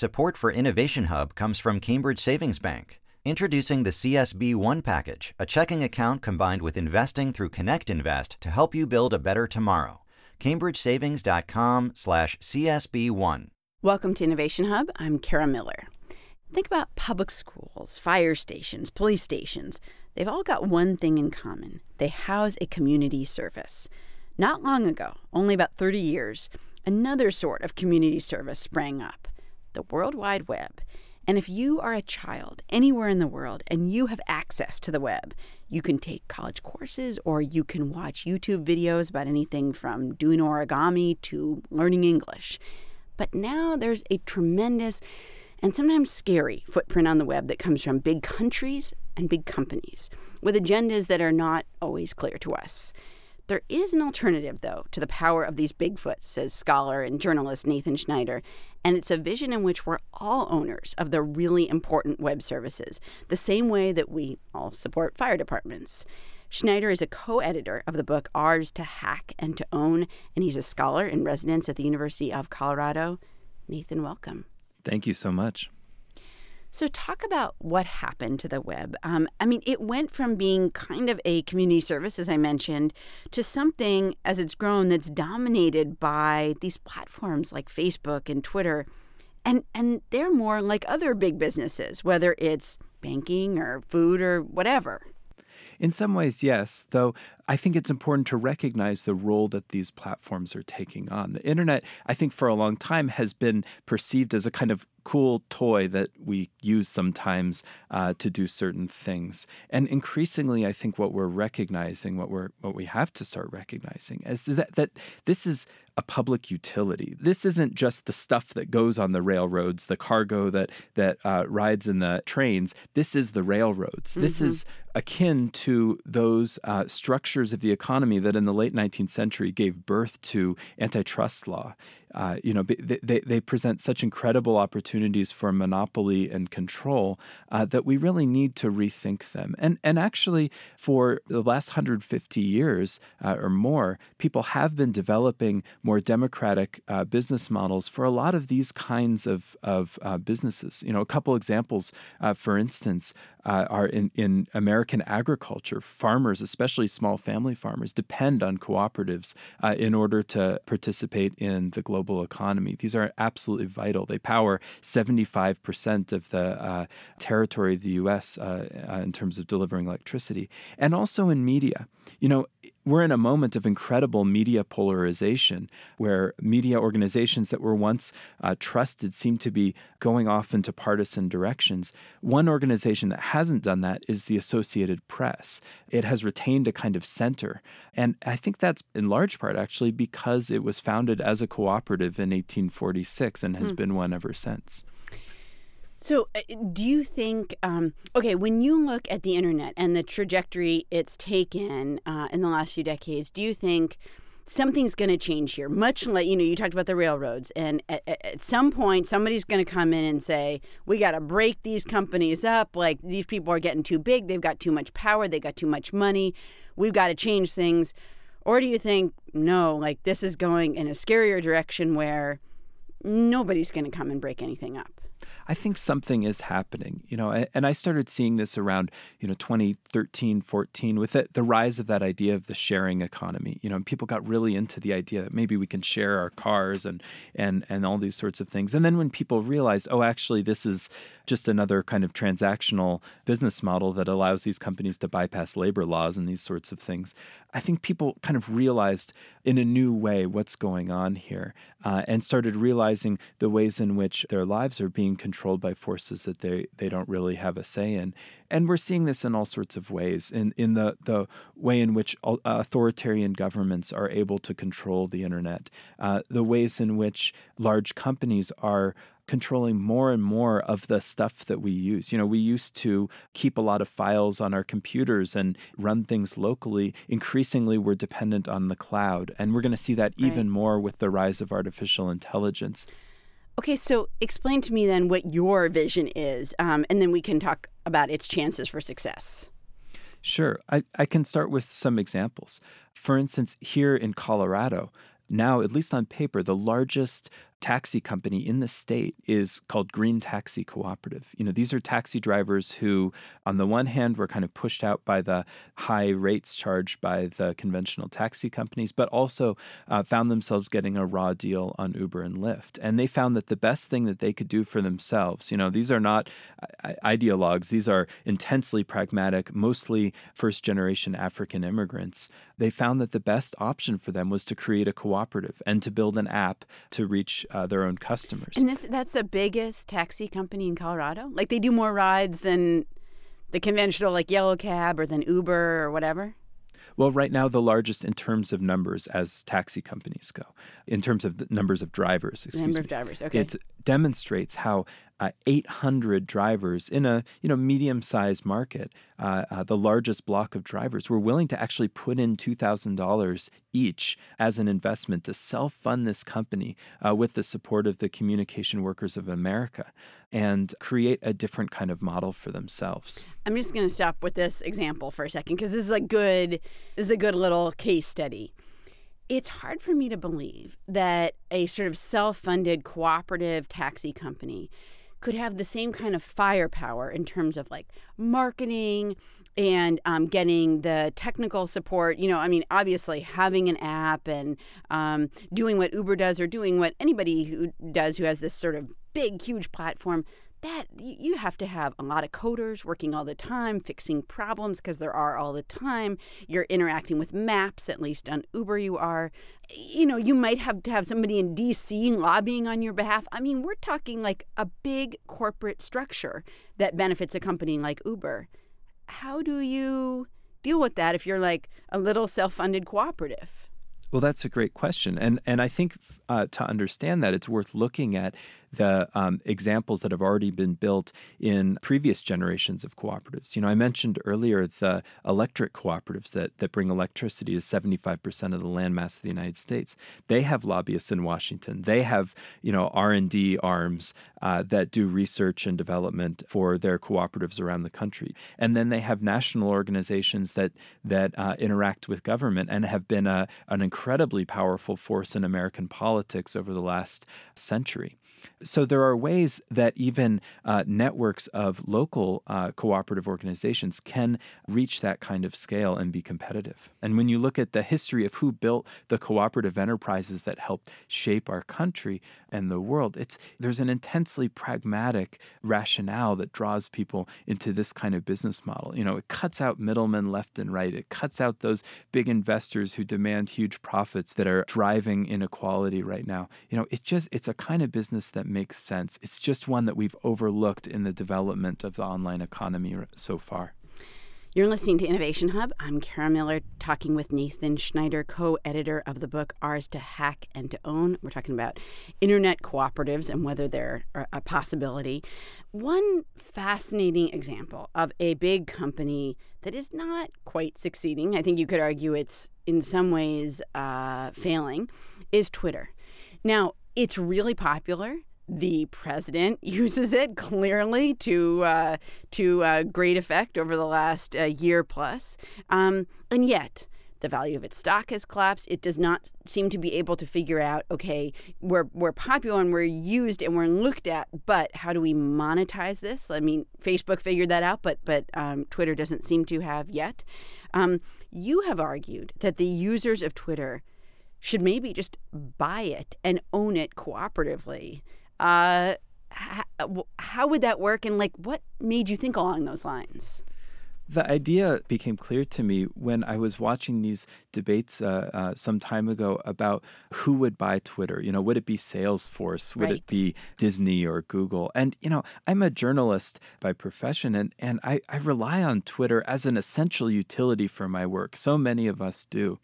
Support for Innovation Hub comes from Cambridge Savings Bank. Introducing the CSB One package, a checking account combined with investing through Connect Invest to help you build a better tomorrow. CambridgeSavings.com/slash/CSB1. Welcome to Innovation Hub. I'm Kara Miller. Think about public schools, fire stations, police stations. They've all got one thing in common they house a community service. Not long ago, only about 30 years, another sort of community service sprang up the World Wide Web. And if you are a child anywhere in the world and you have access to the web, you can take college courses or you can watch YouTube videos about anything from doing origami to learning English. But now there's a tremendous and sometimes scary footprint on the web that comes from big countries and big companies with agendas that are not always clear to us. There is an alternative, though, to the power of these Bigfoot, says scholar and journalist Nathan Schneider, and it's a vision in which we're all owners of the really important web services, the same way that we all support fire departments. Schneider is a co editor of the book Ours to Hack and to Own, and he's a scholar in residence at the University of Colorado. Nathan, welcome. Thank you so much. So, talk about what happened to the web. Um, I mean, it went from being kind of a community service, as I mentioned, to something as it's grown that's dominated by these platforms like Facebook and Twitter. And, and they're more like other big businesses, whether it's banking or food or whatever. In some ways, yes, though I think it's important to recognize the role that these platforms are taking on. The internet, I think, for a long time has been perceived as a kind of cool toy that we use sometimes uh, to do certain things. And increasingly, I think what we're recognizing, what we're what we have to start recognizing, is that that this is a public utility. This isn't just the stuff that goes on the railroads, the cargo that that uh, rides in the trains. This is the railroads. Mm-hmm. This is akin to those uh, structures of the economy that in the late 19th century gave birth to antitrust law. Uh, you know, they, they, they, present such incredible opportunities for monopoly and control uh, that we really need to rethink them. And, and actually, for the last 150 years uh, or more, people have been developing more democratic uh, business models for a lot of these kinds of, of uh, businesses. You know, a couple examples, for instance, uh, are in, in American agriculture. Farmers, especially small family farmers, depend on cooperatives uh, in order to participate in the global economy. These are absolutely vital. They power 75% of the uh, territory of the U.S. Uh, uh, in terms of delivering electricity. And also in media. You know, we're in a moment of incredible media polarization where media organizations that were once uh, trusted seem to be going off into partisan directions. One organization that hasn't done that is the Associated Press. It has retained a kind of center. And I think that's in large part actually because it was founded as a cooperative in 1846 and has hmm. been one ever since. So, uh, do you think, um, okay, when you look at the internet and the trajectory it's taken uh, in the last few decades, do you think something's going to change here? Much like, you know, you talked about the railroads, and at, at some point, somebody's going to come in and say, we got to break these companies up. Like, these people are getting too big, they've got too much power, They've got too much money, we've got to change things. Or do you think, no, like, this is going in a scarier direction where nobody's going to come and break anything up? I think something is happening, you know, and I started seeing this around, you know, 2013, 14 with the, the rise of that idea of the sharing economy, you know, and people got really into the idea that maybe we can share our cars and, and, and all these sorts of things. And then when people realized, oh, actually, this is just another kind of transactional business model that allows these companies to bypass labor laws and these sorts of things, I think people kind of realized in a new way what's going on here uh, and started realizing the ways in which their lives are being controlled by forces that they, they don't really have a say in. And we're seeing this in all sorts of ways, in, in the, the way in which authoritarian governments are able to control the internet, uh, the ways in which large companies are controlling more and more of the stuff that we use. You know, we used to keep a lot of files on our computers and run things locally. Increasingly, we're dependent on the cloud. And we're going to see that right. even more with the rise of artificial intelligence. Okay, so explain to me then what your vision is, um, and then we can talk about its chances for success. Sure. I, I can start with some examples. For instance, here in Colorado, now, at least on paper, the largest taxi company in the state is called Green Taxi Cooperative. You know, these are taxi drivers who, on the one hand, were kind of pushed out by the high rates charged by the conventional taxi companies, but also uh, found themselves getting a raw deal on Uber and Lyft. And they found that the best thing that they could do for themselves, you know, these are not uh, ideologues, these are intensely pragmatic, mostly first generation African immigrants. They found that the best option for them was to create a cooperative and to build an app to reach uh, their own customers. And this, that's the biggest taxi company in Colorado? Like they do more rides than the conventional like yellow cab or than Uber or whatever? Well, right now, the largest in terms of numbers as taxi companies go, in terms of the numbers of drivers. Excuse number me. of drivers. Okay. It demonstrates how uh, 800 drivers in a you know medium-sized market, uh, uh, the largest block of drivers, were willing to actually put in $2,000 each as an investment to self-fund this company uh, with the support of the Communication Workers of America and create a different kind of model for themselves. I'm just going to stop with this example for a second because this is a good this is a good little case study it's hard for me to believe that a sort of self funded cooperative taxi company could have the same kind of firepower in terms of like marketing and um, getting the technical support. You know, I mean, obviously having an app and um, doing what Uber does or doing what anybody who does who has this sort of big, huge platform that you have to have a lot of coders working all the time fixing problems because there are all the time. You're interacting with maps at least on uber you are. You know you might have to have somebody in dc lobbying on your behalf. I mean we're talking like a big corporate structure that benefits a company like uber. How do you deal with that if you're like a little self-funded cooperative? Well, that's a great question, and and I think uh, to understand that, it's worth looking at the um, examples that have already been built in previous generations of cooperatives. You know, I mentioned earlier the electric cooperatives that, that bring electricity to 75% of the landmass of the United States. They have lobbyists in Washington. They have, you know, R&D arms uh, that do research and development for their cooperatives around the country. And then they have national organizations that, that uh, interact with government and have been a, an incredibly powerful force in American politics over the last century. So there are ways that even uh, networks of local uh, cooperative organizations can reach that kind of scale and be competitive. And when you look at the history of who built the cooperative enterprises that helped shape our country and the world, it's there's an intensely pragmatic rationale that draws people into this kind of business model. You know, it cuts out middlemen left and right. It cuts out those big investors who demand huge profits that are driving inequality right now. You know, it just it's a kind of business that makes sense. It's just one that we've overlooked in the development of the online economy so far. You're listening to Innovation Hub. I'm Kara Miller talking with Nathan Schneider, co editor of the book Ours to Hack and to Own. We're talking about internet cooperatives and whether they're a possibility. One fascinating example of a big company that is not quite succeeding, I think you could argue it's in some ways uh, failing, is Twitter. Now, it's really popular the president uses it clearly to uh, to uh, great effect over the last uh, year plus, um, and yet the value of its stock has collapsed. It does not seem to be able to figure out, okay, we're, we're popular and we're used and we're looked at, but how do we monetize this? I mean, Facebook figured that out, but, but um, Twitter doesn't seem to have yet. Um, you have argued that the users of Twitter should maybe just buy it and own it cooperatively. Uh, how, how would that work? And like, what made you think along those lines? The idea became clear to me when I was watching these debates uh, uh, some time ago about who would buy Twitter. You know, would it be Salesforce? Would right. it be Disney or Google? And, you know, I'm a journalist by profession and, and I, I rely on Twitter as an essential utility for my work. So many of us do.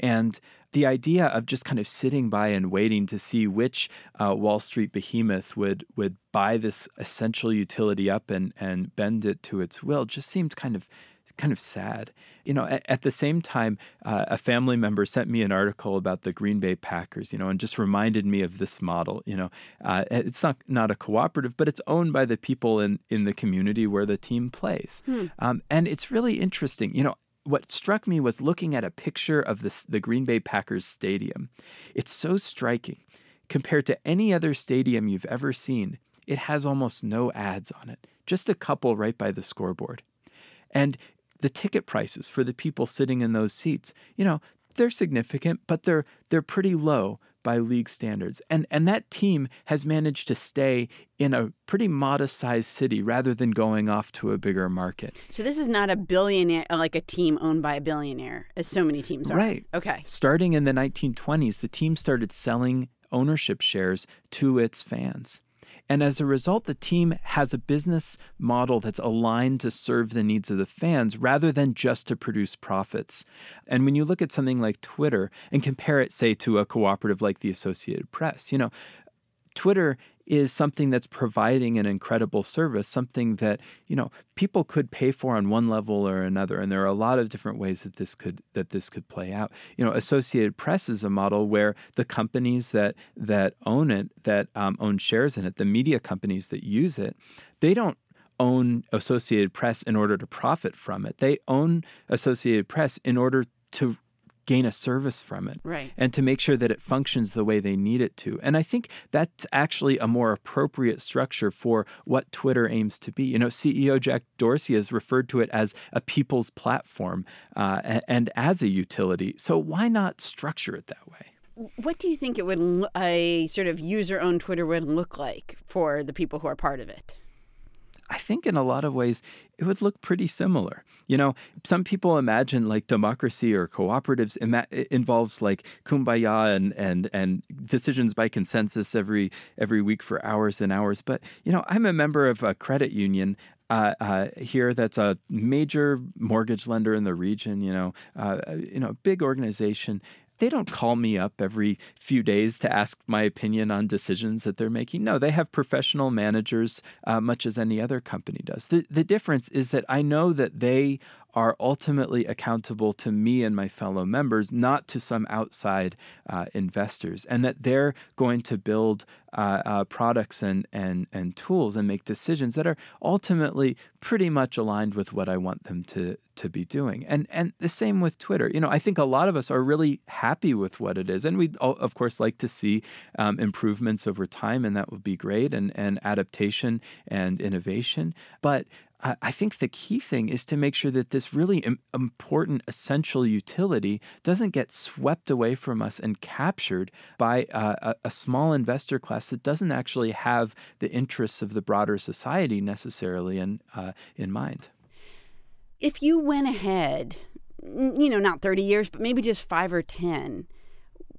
And the idea of just kind of sitting by and waiting to see which uh, Wall Street behemoth would would buy this essential utility up and and bend it to its will just seemed kind of kind of sad. You know, at, at the same time, uh, a family member sent me an article about the Green Bay Packers, you know, and just reminded me of this model. You know, uh, it's not not a cooperative, but it's owned by the people in in the community where the team plays, hmm. um, and it's really interesting. You know, what struck me was looking at a picture of this, the Green Bay Packers stadium. It's so striking. compared to any other stadium you've ever seen, it has almost no ads on it, just a couple right by the scoreboard. And the ticket prices for the people sitting in those seats, you know, they're significant, but they're they're pretty low by league standards. And and that team has managed to stay in a pretty modest sized city rather than going off to a bigger market. So this is not a billionaire like a team owned by a billionaire as so many teams are. Right. Okay. Starting in the 1920s, the team started selling ownership shares to its fans. And as a result, the team has a business model that's aligned to serve the needs of the fans rather than just to produce profits. And when you look at something like Twitter and compare it, say, to a cooperative like the Associated Press, you know, Twitter is something that's providing an incredible service, something that, you know, people could pay for on one level or another. And there are a lot of different ways that this could that this could play out. You know, Associated Press is a model where the companies that that own it, that um, own shares in it, the media companies that use it, they don't own Associated Press in order to profit from it. They own Associated Press in order to gain a service from it right. and to make sure that it functions the way they need it to. And I think that's actually a more appropriate structure for what Twitter aims to be. You know, CEO Jack Dorsey has referred to it as a people's platform uh, and, and as a utility. So why not structure it that way? What do you think it would a sort of user-owned Twitter would look like for the people who are part of it? I think in a lot of ways it would look pretty similar. You know, some people imagine like democracy or cooperatives involves like kumbaya and and and decisions by consensus every every week for hours and hours. But you know, I'm a member of a credit union. Uh, uh, here, that's a major mortgage lender in the region. You know, uh, you know, big organization, they don't call me up every few days to ask my opinion on decisions that they're making. No, they have professional managers, uh, much as any other company does. The, the difference is that I know that they are ultimately accountable to me and my fellow members, not to some outside uh, investors, and that they're going to build uh, uh, products and, and, and tools and make decisions that are ultimately pretty much aligned with what I want them to, to be doing. And, and the same with Twitter. You know, I think a lot of us are really happy with what it is, and we of course like to see um, improvements over time, and that would be great, and, and adaptation and innovation. But I think the key thing is to make sure that this really important, essential utility doesn't get swept away from us and captured by a, a, small investor class that doesn't actually have the interests of the broader society necessarily in, uh, in mind. If you went ahead, you know, not 30 years, but maybe just five or 10,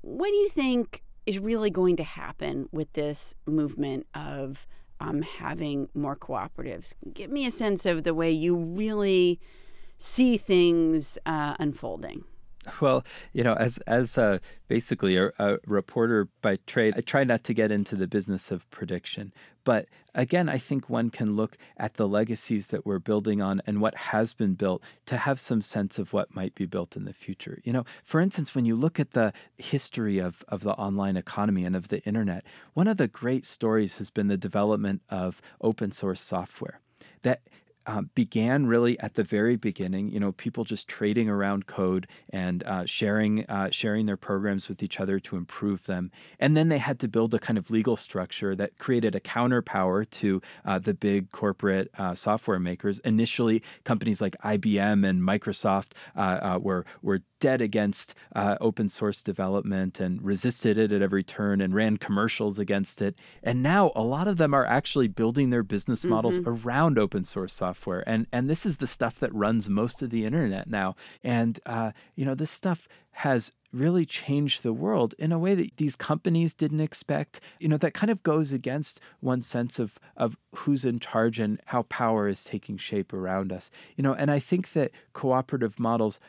what do you think is really going to happen with this movement of? Um, having more cooperatives. Give me a sense of the way you really see things uh, unfolding. Well, you know, as as basically a, a, reporter by trade, I try not to get into the business of prediction. But again, I think one can look at the legacies that we're building on and what has been built to have some sense of what might be built in the future. You know, for instance, when you look at the history of, of the online economy and of the internet, one of the great stories has been the development of open source software that um, began really at the very beginning. You know, people just trading around code and uh, sharing uh, sharing their programs with each other to improve them, and then they had to build a kind of legal structure that created a counterpower to uh, the big corporate uh, software makers. Initially, companies like IBM and Microsoft uh, uh, were were dead against open source development and resisted it at every turn and ran commercials against it. And now a lot of them are actually building their business models mm-hmm. around open source software software, and and this is the stuff that runs most of the internet now. And uh, you know, this stuff has really changed the world in a way that these companies didn't expect. You know, that kind of goes against one's sense of of who's in charge and how power is taking shape around us. You know, and I think that cooperative models,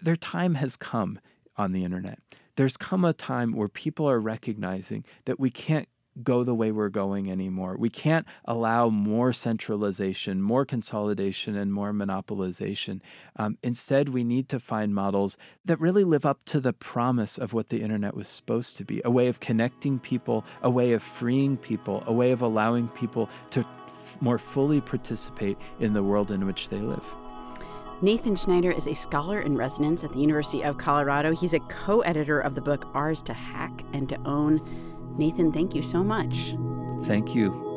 their time has come on the internet. There's come a time where people are recognizing that we can't go the way we're going anymore. We can't allow more centralization, more consolidation, and more monopolization. Um, instead, we need to find models that really live up to the promise of what the internet was supposed to be a way of connecting people, a way of freeing people, a way of allowing people to f- more fully participate in the world in which they live. Nathan Schneider is a scholar in residence at the University of Colorado. He's a co editor of the book Ours to Hack and to Own Nathan, thank you so much. Thank you.